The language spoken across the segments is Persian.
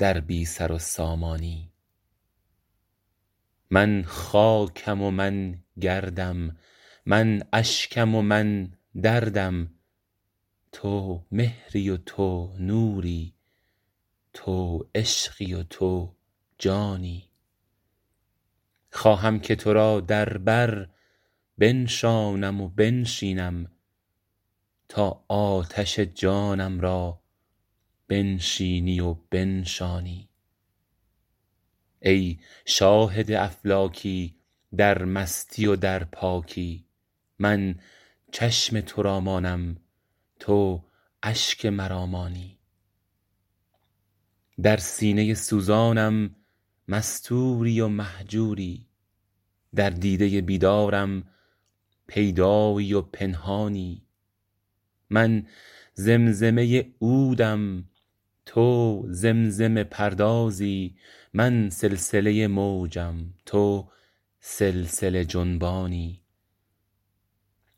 در بی سر و سامانی. من خاکم و من گردم من اشکم و من دردم. تو مهری و تو نوری تو عشقی و تو جانی. خواهم که تو را در بر بنشانم و بنشینم تا آتش جانم را بنشینی و بنشانی. ای شاهد افلاکی در مستی و در پاکی من چشم تو را مانم تو اشک مرا مانی. در سینه سوزانم مستوری و مهجوری در دیده بیدارم پیدایی و پنهانی. من زمزمه عودم تو زمزمه پردازی من سلسله موجم تو سلسله جنبانی.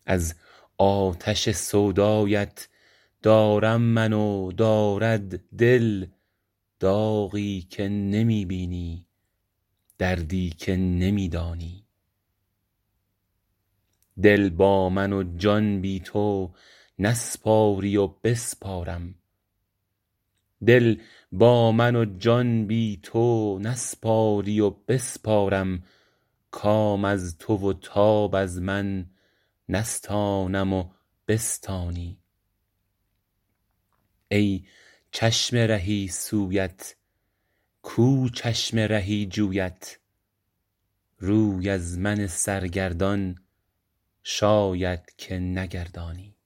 از آتش سودایت دارم من و دارد دل داغی که نمی بینی دردی که نمی دانی دل با من و جان بی تو نسپاری و بسپارم. کام از تو و تاب از من نستانم و بستانی. ای چشم رهی سویت کو چشم رهی جویت. روی از من سرگردان شاید که نگردانی.